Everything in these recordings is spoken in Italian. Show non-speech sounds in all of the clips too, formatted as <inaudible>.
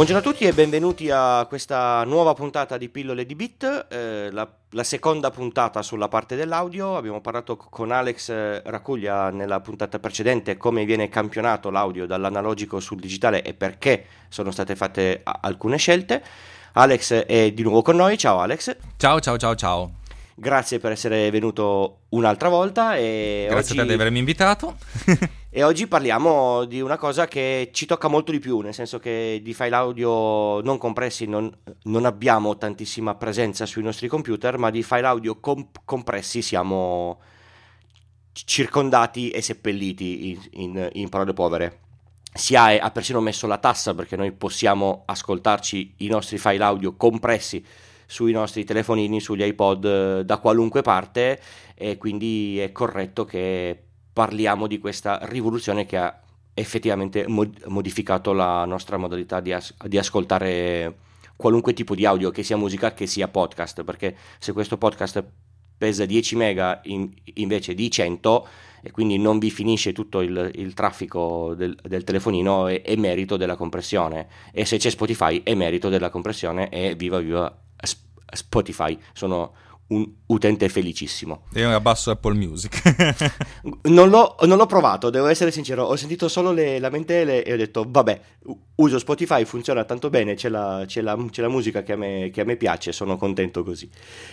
Buongiorno a tutti e benvenuti a questa nuova puntata di Pillole di Bit, eh, la, la, seconda puntata sulla parte dell'audio. Abbiamo parlato con Alex eh, Racuglia nella puntata precedente come viene campionato l'audio dall'analogico sul digitale e perché sono state fatte alcune scelte. Alex è di nuovo con noi, ciao Alex. Ciao ciao ciao ciao. Grazie per essere venuto un'altra volta. E Grazie oggi... per avermi invitato. <laughs> e oggi parliamo di una cosa che ci tocca molto di più, nel senso che di file audio non compressi non, non abbiamo tantissima presenza sui nostri computer, ma di file audio comp- compressi siamo circondati e seppelliti in, in, in parole povere. SIAE ha persino messo la tassa perché noi possiamo ascoltarci i nostri file audio compressi sui nostri telefonini, sugli iPod eh, da qualunque parte e quindi è corretto che parliamo di questa rivoluzione che ha effettivamente mod- modificato la nostra modalità di, as- di ascoltare qualunque tipo di audio, che sia musica che sia podcast, perché se questo podcast pesa 10 mega in, invece di 100 e quindi non vi finisce tutto il, il traffico del, del telefonino è, è, merito della compressione. E se c'è Spotify è merito della compressione e viva viva Spotify, sono un utente felicissimo. E abbasso Apple Music. <laughs> non, l'ho, non, l'ho, provato, devo essere sincero, ho sentito solo le lamentele e ho detto vabbè, uso Spotify, funziona tanto bene, c'è la, c'è la, c'è la musica che a, me, che a, me, piace, sono contento così.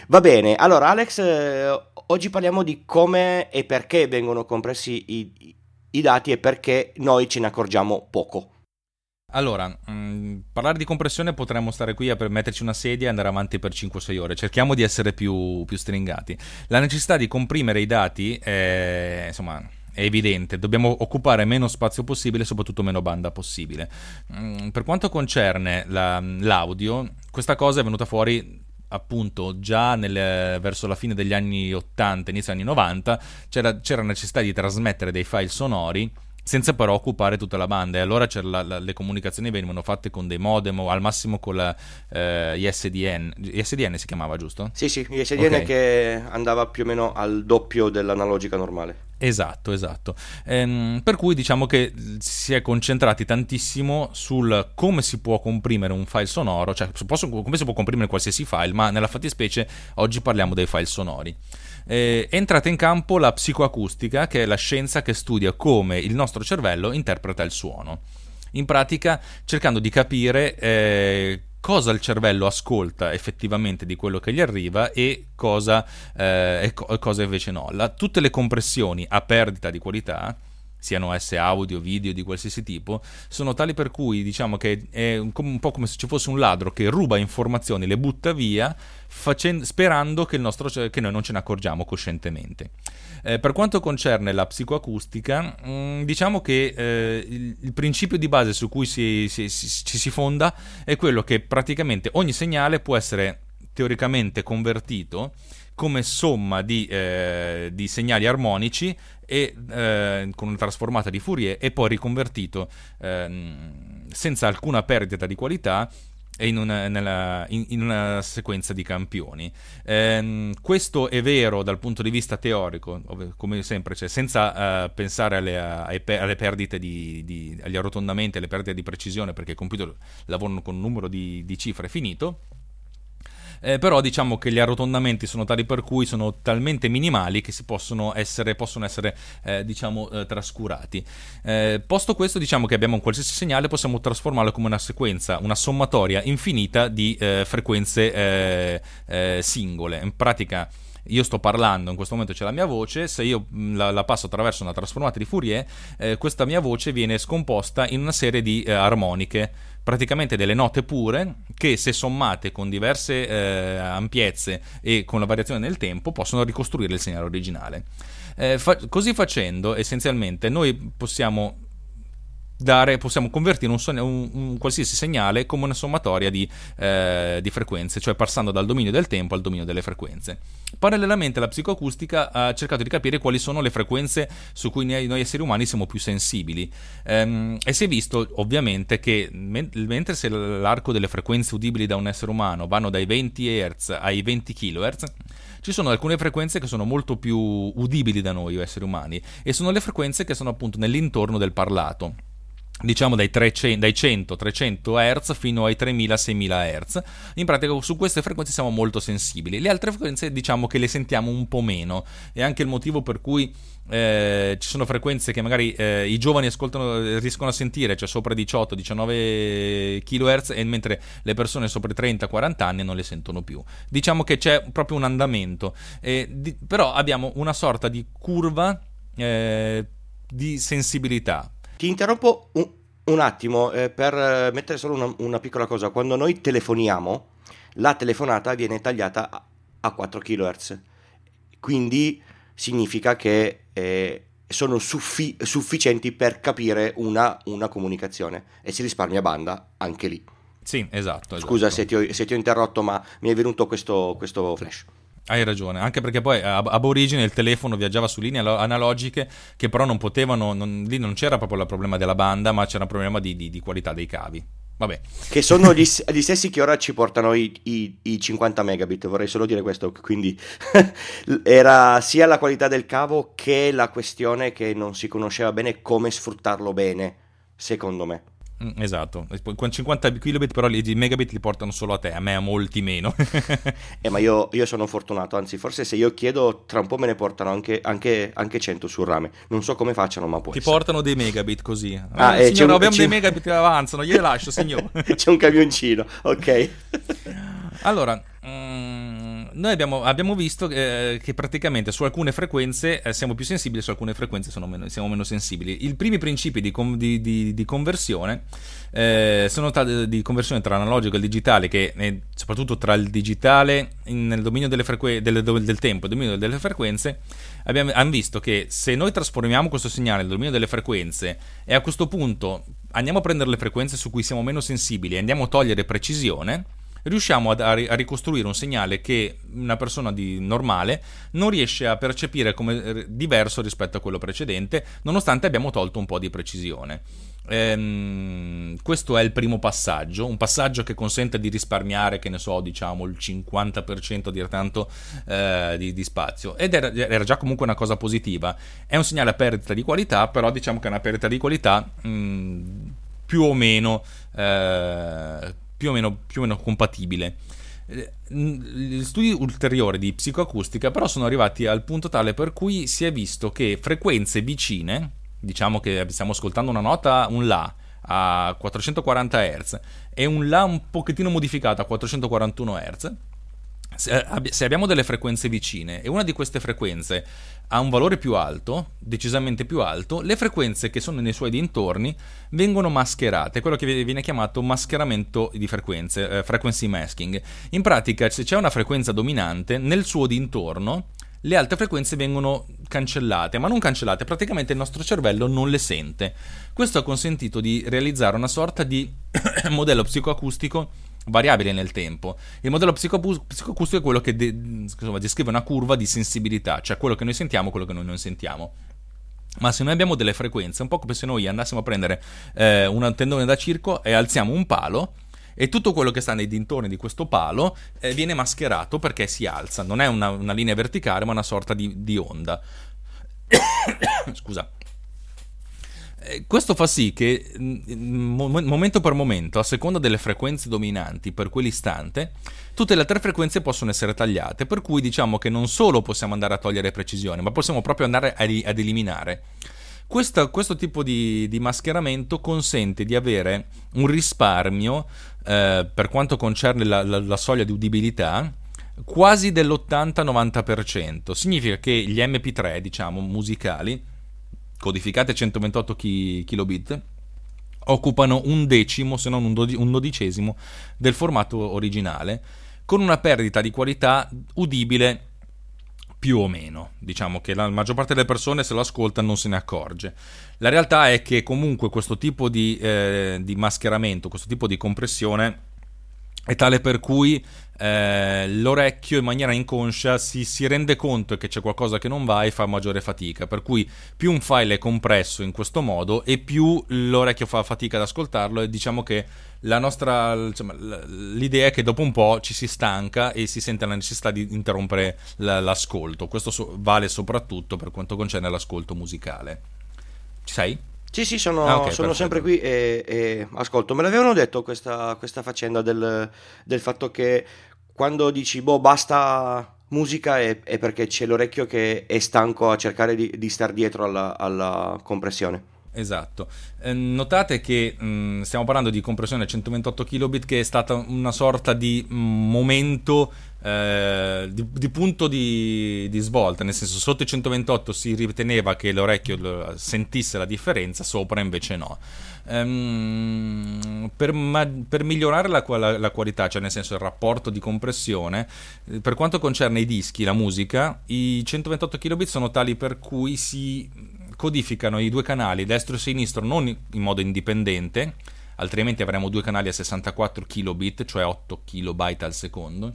Va bene, allora Alex, eh, oggi parliamo di come e perché vengono compressi i, i dati e perché noi ce ne accorgiamo poco. Allora, mh, mm, parlare di compressione potremmo stare qui a metterci una sedia e andare avanti per 5-6 ore. Cerchiamo di essere più, più, stringati. La necessità di comprimere i dati è, insomma, è evidente. Dobbiamo occupare meno spazio possibile e soprattutto meno banda possibile. Mm, per quanto concerne la, l'audio, questa cosa è venuta fuori appunto già nel, verso la fine degli anni 80, inizio anni 90, c'era, c'era necessità di trasmettere dei file sonori senza però occupare tutta la banda e allora la, la, le comunicazioni venivano fatte con dei modem o al massimo con la eh, ISDN ISDN si chiamava giusto? Sì sì, ISDN okay. che andava più o meno al doppio dell'analogica normale Esatto, esatto. Ehm, per cui diciamo che si è concentrati tantissimo sul come si può comprimere un file sonoro, cioè posso, come si può comprimere qualsiasi file, ma nella fattispecie oggi parliamo dei file sonori eh, è entrata in campo la psicoacustica, che è la scienza che studia come il nostro cervello interpreta il suono. In pratica, cercando di capire eh, cosa il cervello ascolta effettivamente di quello che gli arriva e cosa, eh, e co- cosa invece no. La, tutte le compressioni a perdita di qualità siano esse audio, video di qualsiasi tipo, sono tali per cui diciamo che è un, po' come se ci fosse un ladro che ruba informazioni, le butta via, facendo, sperando che, nostro, che, noi non ce ne accorgiamo coscientemente. Eh, per quanto concerne la psicoacustica, mh, mm, diciamo che eh, il, il, principio di base su cui si, si, si, ci si fonda è quello che praticamente ogni segnale può essere teoricamente convertito come somma di, eh, di segnali armonici e, eh, con una trasformata di Fourier e poi riconvertito eh, senza alcuna perdita di qualità in una, nella, in, in una, sequenza di campioni. Eh, questo è vero dal punto di vista teorico, come sempre, cioè senza uh, pensare alle, alle, perdite di, di, agli arrotondamenti, alle perdite di precisione, perché i computer lavorano con un numero di, di cifre finito eh, però diciamo che gli arrotondamenti sono tali per cui sono talmente minimali che si possono essere, possono essere eh, diciamo, eh, trascurati. Eh, posto questo, diciamo che abbiamo un qualsiasi segnale, possiamo trasformarlo come una sequenza, una sommatoria infinita di eh, frequenze eh, singole. In pratica io sto parlando, in questo momento c'è la mia voce, se io mm, la, la passo attraverso una trasformata di Fourier, eh, questa mia voce viene scomposta in una serie di eh, armoniche praticamente delle note pure che se sommate con diverse eh, ampiezze e con la variazione nel tempo possono ricostruire il segnale originale. Eh, fa- così facendo essenzialmente noi possiamo dare, possiamo convertire un, sogno, un, un, qualsiasi segnale come una sommatoria di, eh, di, frequenze, cioè passando dal dominio del tempo al dominio delle frequenze. Parallelamente la psicoacustica ha cercato di capire quali sono le frequenze su cui noi, noi esseri umani siamo più sensibili ehm, e si è visto ovviamente che men- mentre se l'arco delle frequenze udibili da un essere umano vanno dai 20 Hz ai 20 kHz, ci sono alcune frequenze che sono molto più udibili da noi esseri umani e sono le frequenze che sono appunto nell'intorno del parlato diciamo dai, 300, dai 100-300 Hz fino ai 3000-6000 Hz. In pratica su queste frequenze siamo molto sensibili. Le altre frequenze diciamo che le sentiamo un po' meno. È anche il motivo per cui eh, ci sono frequenze che magari eh, i giovani riescono a sentire, cioè sopra 18-19 kHz, e mentre le persone sopra i 30-40 anni non le sentono più. Diciamo che c'è proprio un andamento, eh, di, però abbiamo una sorta di curva eh, di sensibilità ti interrompo un, un attimo eh, per eh, mettere solo una, una, piccola cosa. Quando noi telefoniamo, la telefonata viene tagliata a, a 4 kHz. Quindi significa che eh, sono suffi- sufficienti per capire una, una, comunicazione e si risparmia banda anche lì. Sì, esatto. Scusa esatto. Se, ti ho, se, ti ho, interrotto, ma mi è venuto questo, questo flash. Hai ragione, anche perché poi ab origine il telefono viaggiava su linee analogiche che però non potevano, non, lì non c'era proprio il problema della banda, ma c'era un problema di, di, di qualità dei cavi. Vabbè. Che sono gli, gli, stessi che ora ci portano i, i, i 50 megabit, vorrei solo dire questo, quindi <laughs> era sia la qualità del cavo che la questione che non si conosceva bene come sfruttarlo bene, secondo me. Mm, esatto, con 50 kilobit però i megabit li portano solo a te, a me a molti meno. <laughs> eh, ma io, io, sono fortunato, anzi forse se io chiedo tra un po' me ne portano anche, anche, anche 100 sul rame. Non so come facciano, ma può Ti essere. portano dei megabit così. Ah, eh, eh, signora, un, abbiamo dei megabit che avanzano, glieli lascio, signore. <laughs> c'è un camioncino, ok. allora... Mm noi abbiamo, abbiamo visto eh, che praticamente su alcune frequenze eh, siamo più sensibili, su alcune frequenze meno, siamo meno sensibili. I primi principi di, com, di, di, di conversione eh, sono t- di conversione tra analogico e digitale, che eh, soprattutto tra il digitale in, nel dominio frequ- del, del, tempo e il dominio delle frequenze, abbiamo visto che se noi trasformiamo questo segnale nel dominio delle frequenze e a questo punto andiamo a prendere le frequenze su cui siamo meno sensibili e andiamo a togliere precisione, riusciamo a, a, ricostruire un segnale che una persona di normale non riesce a percepire come diverso rispetto a quello precedente, nonostante abbiamo tolto un po' di precisione. Ehm, questo è il primo passaggio, un passaggio che consente di risparmiare, che ne so, diciamo il 50% dir tanto eh, di, di, spazio ed era, era, già comunque una cosa positiva. È un segnale a perdita di qualità, però diciamo che è una perdita di qualità mh, più o meno eh, più o meno, più o meno compatibile. Eh, gli studi ulteriori di psicoacustica però sono arrivati al punto tale per cui si è visto che frequenze vicine, diciamo che stiamo ascoltando una nota, un La a 440 Hz e un La un pochettino modificato a 441 Hz, se abbiamo delle frequenze vicine e una di queste frequenze ha un valore più alto, decisamente più alto, le frequenze che sono nei suoi dintorni vengono mascherate, quello che viene chiamato mascheramento di frequenze, eh, frequency masking. In pratica, se c'è una frequenza dominante, nel suo dintorno le altre frequenze vengono cancellate, ma non cancellate, praticamente il nostro cervello non le sente. Questo ha consentito di realizzare una sorta di <coughs> modello psicoacustico variabile nel tempo. Il modello psicoacustico è quello che de- insomma, descrive una curva di sensibilità, cioè quello che noi sentiamo, quello che noi non sentiamo. Ma se noi abbiamo delle frequenze, un po' come se noi andassimo a prendere eh, un tendone da circo e alziamo un palo, e tutto quello che sta nei dintorni di questo palo eh, viene mascherato perché si alza. Non è una, una linea verticale, ma una sorta di, di onda. <coughs> Scusa. Eh, questo fa sì che mm, momento per momento, a seconda delle frequenze dominanti per quell'istante, tutte le altre frequenze possono essere tagliate, per cui diciamo che non solo possiamo andare a togliere precisione, ma possiamo proprio andare ad eliminare. Questo, questo tipo di, di, mascheramento consente di avere un risparmio eh, per quanto concerne la, la, la soglia di udibilità quasi dell'80-90%. Significa che gli MP3, diciamo, musicali, codificate 128 chi- kilobit occupano un decimo, se non un, dodi- un dodicesimo del formato originale, con una perdita di qualità udibile più o meno. Diciamo che la maggior parte delle persone se lo ascolta non se ne accorge. La realtà è che comunque questo tipo di, eh, di mascheramento, questo tipo di compressione è tale per cui eh, l'orecchio in maniera inconscia si, si, rende conto che c'è qualcosa che non va e fa maggiore fatica. Per cui più un file è compresso in questo modo e più l'orecchio fa fatica ad ascoltarlo e diciamo che nostra, insomma, l'idea è che dopo un po' ci si stanca e si sente la necessità di interrompere l'ascolto. Questo so- vale soprattutto per quanto concerne l'ascolto musicale. Ci sei? Sì, sì, sono, ah, okay, sono sempre qui e, e, ascolto. Me l'avevano detto questa, questa faccenda del, del, fatto che quando dici, boh, basta musica è, è, perché c'è l'orecchio che è stanco a cercare di, di star dietro alla, alla compressione. Esatto. Eh, notate che mh, stiamo parlando di compressione a 128 kilobit che è stata una sorta di momento eh, di, di, punto di, di, svolta, nel senso sotto i 128 si riteneva che l'orecchio sentisse la differenza, sopra invece no. Ehm, per, ma, per, migliorare la, la, la, qualità, cioè nel senso il rapporto di compressione, eh, per quanto concerne i dischi, la musica, i 128 kilobit sono tali per cui si codificano i due canali destro e sinistro non in modo indipendente, altrimenti avremo due canali a 64 kilobit, cioè 8 kilobyte al secondo,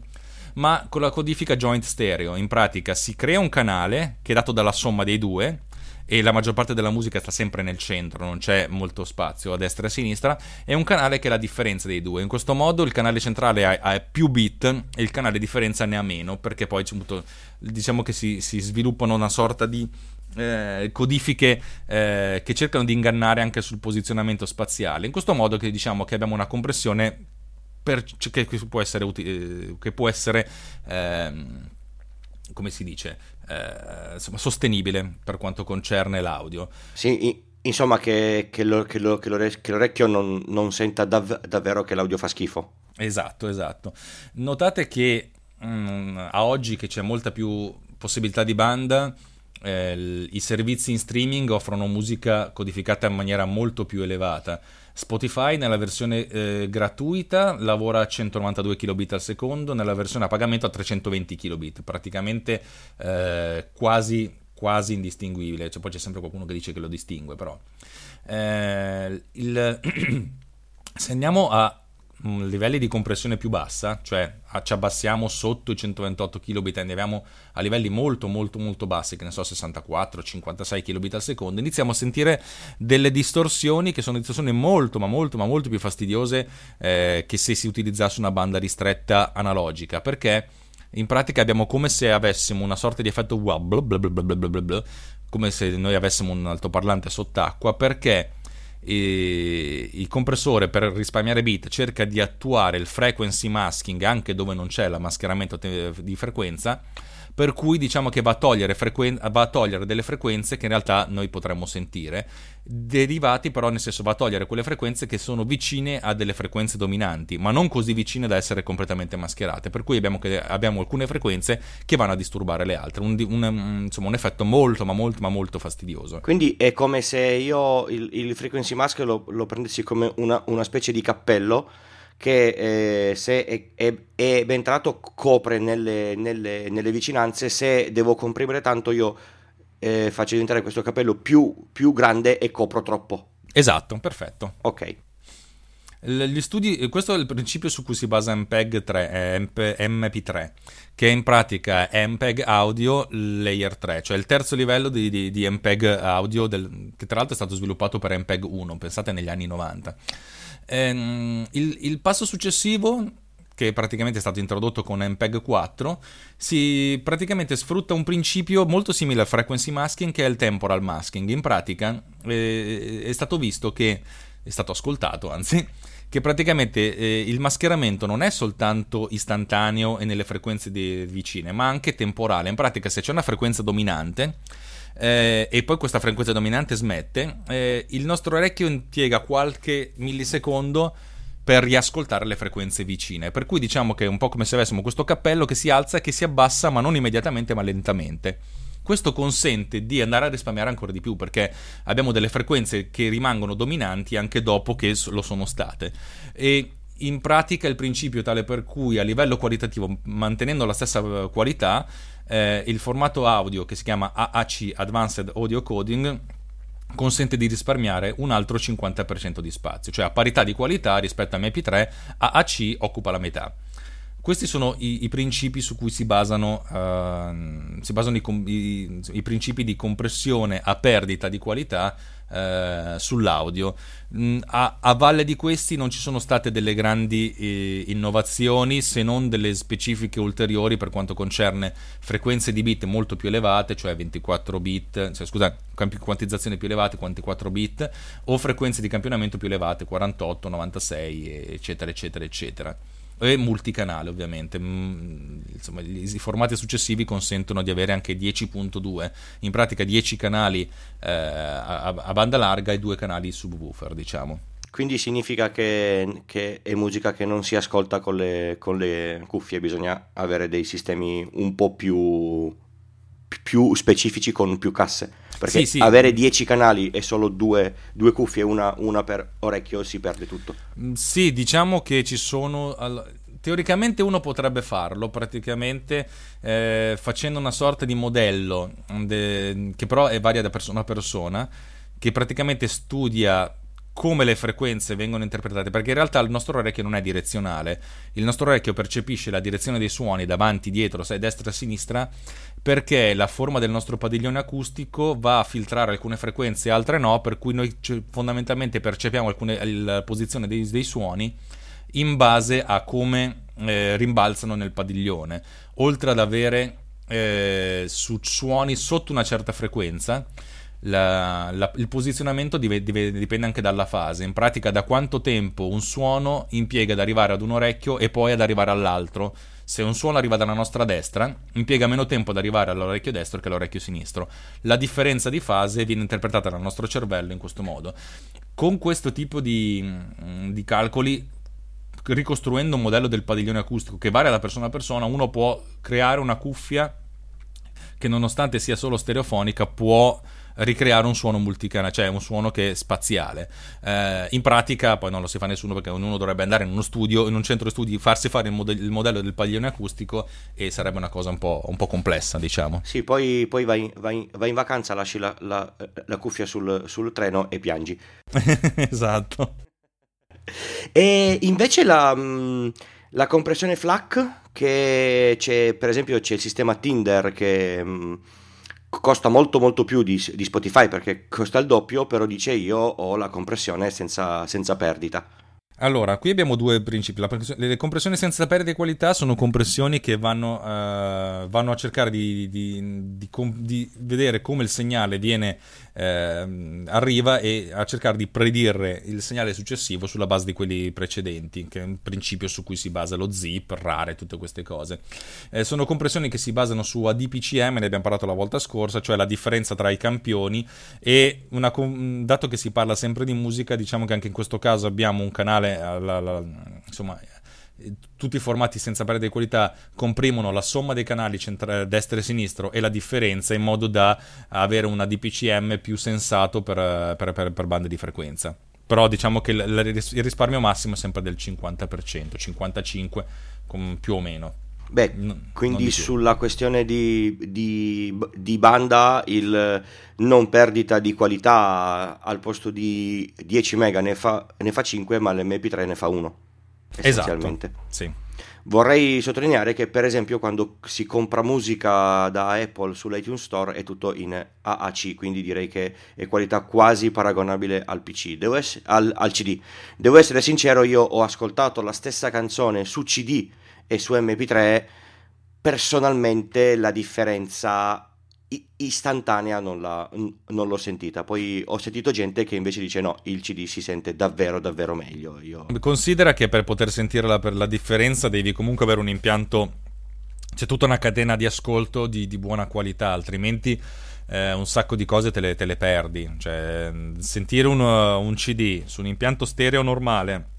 ma con la codifica joint stereo. In pratica si crea un canale che è dato dalla somma dei due e la maggior parte della musica sta sempre nel centro, non c'è molto spazio a destra e a sinistra, è un canale che è la differenza dei due. In questo modo il canale centrale ha, ha più bit e il canale differenza ne ha meno, perché poi diciamo che si, si sviluppano una sorta di eh, codifiche eh, che cercano di ingannare anche sul posizionamento spaziale. In questo modo che diciamo che abbiamo una compressione per, che, che, può essere, eh, che può essere ehm, come si dice, eh, insomma, sostenibile per quanto concerne l'audio. Sì, insomma che, che, lo, che, lo, che l'orecchio non, non senta dav- davvero che l'audio fa schifo. Esatto, esatto. Notate che mh, mm, a oggi che c'è molta più possibilità di banda, eh, i servizi in streaming offrono musica codificata in maniera molto più elevata. Spotify nella versione eh, gratuita lavora a 192 kilobit al secondo, nella versione a pagamento a 320 kilobit, praticamente eh, quasi, quasi indistinguibile. Cioè, poi c'è sempre qualcuno che dice che lo distingue, però. Eh, il, <clears throat> se andiamo a livelli di compressione più bassa, cioè ci abbassiamo sotto i 128 kbit e andiamo a livelli molto molto molto bassi, che ne so 64, 56 kbit al secondo, iniziamo a sentire delle distorsioni che sono distorsioni molto ma molto ma molto più fastidiose eh, che se si utilizzasse una banda ristretta analogica, perché in pratica abbiamo come se avessimo una sorta di effetto wobble, come se noi avessimo un altoparlante sott'acqua, perché il compressore per risparmiare bit cerca di attuare il frequency masking anche dove non c'è la mascheramento di frequenza per cui diciamo che va a, togliere frequen- va a togliere delle frequenze che in realtà noi potremmo sentire, derivati però nel senso va a togliere quelle frequenze che sono vicine a delle frequenze dominanti, ma non così vicine da essere completamente mascherate, per cui abbiamo, che, abbiamo alcune frequenze che vanno a disturbare le altre, un, un, insomma un effetto molto ma molto ma molto fastidioso. Quindi è come se io il, il frequency mask lo, lo prendessi come una, una specie di cappello che eh, se è, è, è, ben tratto copre nelle, nelle, nelle, vicinanze, se devo comprimere tanto io eh, faccio diventare questo capello più, più grande e copro troppo. Esatto, perfetto. Ok. Gli studi, questo è il principio su cui si basa MPEG 3, MP3, che in pratica è MPEG Audio Layer 3, cioè il terzo livello di, di, di MPEG Audio, del, che tra l'altro è stato sviluppato per MPEG 1, pensate negli anni 90. Ehm, il, il passo successivo che praticamente è stato introdotto con MPEG 4, si praticamente sfrutta un principio molto simile al frequency masking che è il temporal masking. In pratica eh, è stato visto che, è stato ascoltato anzi, che praticamente eh, il mascheramento non è soltanto istantaneo e nelle frequenze vicine, ma anche temporale. In pratica se c'è una frequenza dominante, eh, e poi questa frequenza dominante smette, eh, il nostro orecchio impiega qualche millisecondo per riascoltare le frequenze vicine. Per cui diciamo che è un po' come se avessimo questo cappello che si alza e che si abbassa, ma non immediatamente, ma lentamente. Questo consente di andare a risparmiare ancora di più perché abbiamo delle frequenze che rimangono dominanti anche dopo che lo sono state. E in pratica il principio tale per cui a livello qualitativo, mantenendo la stessa eh, qualità, eh, il formato audio che si chiama AAC Advanced Audio Coding consente di risparmiare un altro 50% di spazio, cioè a parità di qualità rispetto a MP3 AAC occupa la metà. Questi sono i, i principi su cui si basano, uh, si basano i, i, i, principi di compressione a perdita di qualità eh, sull'audio. Mm, a, a, valle di questi non ci sono state delle grandi eh, innovazioni se non delle specifiche ulteriori per quanto concerne frequenze di bit molto più elevate, cioè 24 bit, cioè, scusa, quantizzazione più elevate, 24 bit, o frequenze di campionamento più elevate, 48, 96, eccetera, eccetera, eccetera e multicanale ovviamente. Mm, insomma, i formati successivi consentono di avere anche 10.2, in pratica 10 canali eh, a, a, banda larga e 2 canali subwoofer, diciamo. Quindi significa che, che, è musica che non si ascolta con le, con le cuffie, bisogna avere dei sistemi un po' più, più specifici con più casse. Perché sì, sì. avere 10 canali e solo due, due cuffie, una, una, per orecchio, si perde tutto. Mm, sì, diciamo che ci sono. Teoricamente uno potrebbe farlo, praticamente eh, facendo una sorta di modello de, che però è varia da persona a persona, che praticamente studia come le frequenze vengono interpretate, perché in realtà il nostro orecchio non è direzionale, il nostro orecchio percepisce la direzione dei suoni davanti, dietro, sai, destra e sinistra, perché la forma del nostro padiglione acustico va a filtrare alcune frequenze e altre no, per cui noi fondamentalmente percepiamo alcune, la posizione dei, dei suoni in base a come eh, rimbalzano nel padiglione, oltre ad avere eh, su suoni sotto una certa frequenza la, la, il posizionamento div- div- dipende anche dalla fase, in pratica da quanto tempo un suono impiega ad arrivare ad un orecchio e poi ad arrivare all'altro. Se un suono arriva dalla nostra destra, impiega meno tempo ad arrivare all'orecchio destro che all'orecchio sinistro. La differenza di fase viene interpretata dal nostro cervello in questo modo. Con questo tipo di, di calcoli ricostruendo un modello del padiglione acustico che varia da persona a persona, uno può creare una cuffia che nonostante sia solo stereofonica può ricreare un suono multicanale, cioè un suono che è spaziale. Eh, in pratica poi non lo si fa nessuno perché ognuno dovrebbe andare in uno studio, in un centro di studi, farsi fare il, mod- il modello del paglione acustico e sarebbe una cosa un po', un po complessa, diciamo. Sì, poi, poi vai, vai, vai, in vacanza, lasci la, la, la cuffia sul, sul treno e piangi. <laughs> esatto. E invece la, mm, la compressione FLAC, che c'è, per esempio c'è il sistema Tinder che mm, costa molto molto più di, di, Spotify perché costa il doppio, però dice io ho la compressione senza, senza perdita. Allora, qui abbiamo due principi. le compressioni senza perdita di qualità sono compressioni che vanno, uh, vanno a cercare di, di, di, di, vedere come il segnale viene eh, arriva e a cercare di predire il segnale successivo sulla base di quelli precedenti, che è un principio su cui si basa lo zip, rare, tutte queste cose. Eh, sono compressioni che si basano su ADPCM, ne abbiamo parlato la volta scorsa, cioè la differenza tra i campioni e una, dato che si parla sempre di musica, diciamo che anche in questo caso abbiamo un canale, la, la, insomma, tutti i formati senza perdere di qualità comprimono la somma dei canali centra- destro e sinistro e la differenza in modo da avere una DPCM più sensato per, per, per, per bande di frequenza. Però diciamo che il risparmio massimo è sempre del 50%, 55% più o meno. Beh, quindi sulla questione di, di, di, banda, il non perdita di qualità al posto di 10 mega ne fa, ne fa 5, ma l'MP3 ne fa 1 essenzialmente. Esatto, sì. Vorrei sottolineare che per esempio quando si compra musica da Apple sull'iTunes Store è tutto in AAC, quindi direi che è qualità quasi paragonabile al PC, essere, al, al CD. Devo essere sincero, io ho ascoltato la stessa canzone su CD e su MP3, personalmente la differenza istantanea non, la, non, l'ho sentita. Poi ho sentito gente che invece dice no, il CD si sente davvero davvero meglio. Io... Considera che per poter sentire la, la differenza devi comunque avere un impianto, c'è tutta una catena di ascolto di, di buona qualità, altrimenti eh, un sacco di cose te le, te le perdi. Cioè, sentire un, un CD su un impianto stereo normale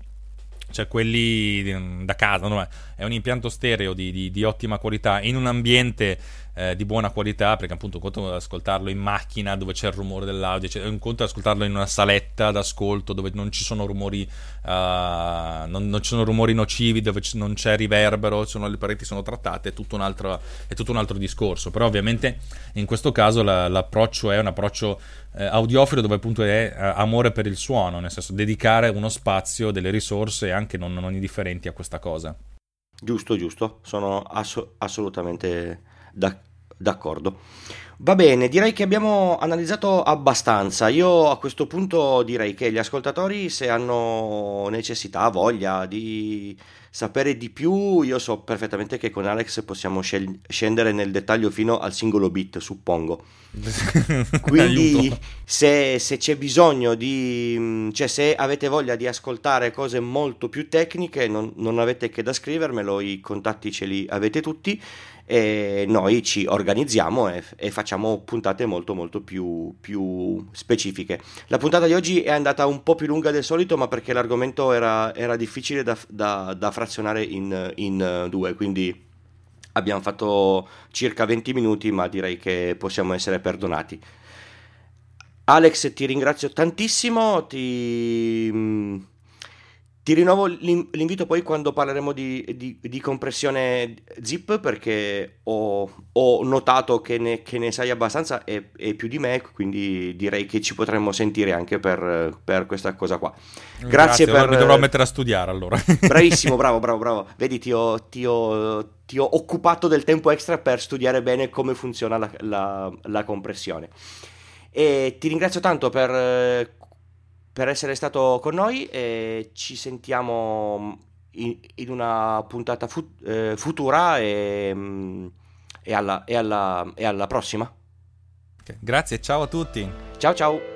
cioè quelli da casa, no? è un impianto stereo di, di, di ottima qualità in un ambiente eh, di buona qualità, perché appunto un conto ascoltarlo in macchina dove c'è il rumore dell'audio, cioè, un conto ascoltarlo in una saletta d'ascolto dove non ci sono rumori, uh, non, non, ci sono rumori nocivi, dove c- non c'è riverbero, sono, le pareti sono trattate, è tutto, un altro, tutto un altro discorso. Però ovviamente in questo caso la, l'approccio è un approccio eh, audiofilo dove appunto è eh, amore per il suono, nel senso dedicare uno spazio, delle risorse anche non, non indifferenti a questa cosa. Giusto, giusto, sono ass- assolutamente d'ac- d'accordo. Va bene, direi che abbiamo analizzato abbastanza. Io a questo punto direi che gli ascoltatori, se hanno necessità, voglia di sapere di più, io so perfettamente che con Alex possiamo scel- scendere nel dettaglio fino al singolo bit, suppongo. <laughs> Quindi se, se, c'è bisogno di... cioè se avete voglia di ascoltare cose molto più tecniche, non, non avete che da scrivermelo, i contatti ce li avete tutti e noi ci organizziamo e, e facciamo puntate molto molto più, più, specifiche. La puntata di oggi è andata un po' più lunga del solito ma perché l'argomento era, era difficile da, da, da frazionare in, in due, quindi abbiamo fatto circa 20 minuti ma direi che possiamo essere perdonati. Alex ti ringrazio tantissimo, ti ti rinnovo l'invito poi quando parleremo di, di, di compressione zip perché ho, ho notato che ne, che ne, sai abbastanza e, e, più di me, quindi direi che ci potremmo sentire anche per, per questa cosa qua. Grazie, Grazie per... Mi dovrò mettere a studiare allora. <laughs> Bravissimo, bravo, bravo, bravo. <laughs> Vedi, ti ho, ti ho, ti ho occupato del tempo extra per studiare bene come funziona la, la, la compressione. E ti ringrazio tanto per per essere stato con noi e ci sentiamo in, in una puntata fu- eh, futura e, mm, e, alla, e, alla, e alla prossima. Grazie, ciao a tutti. Ciao ciao.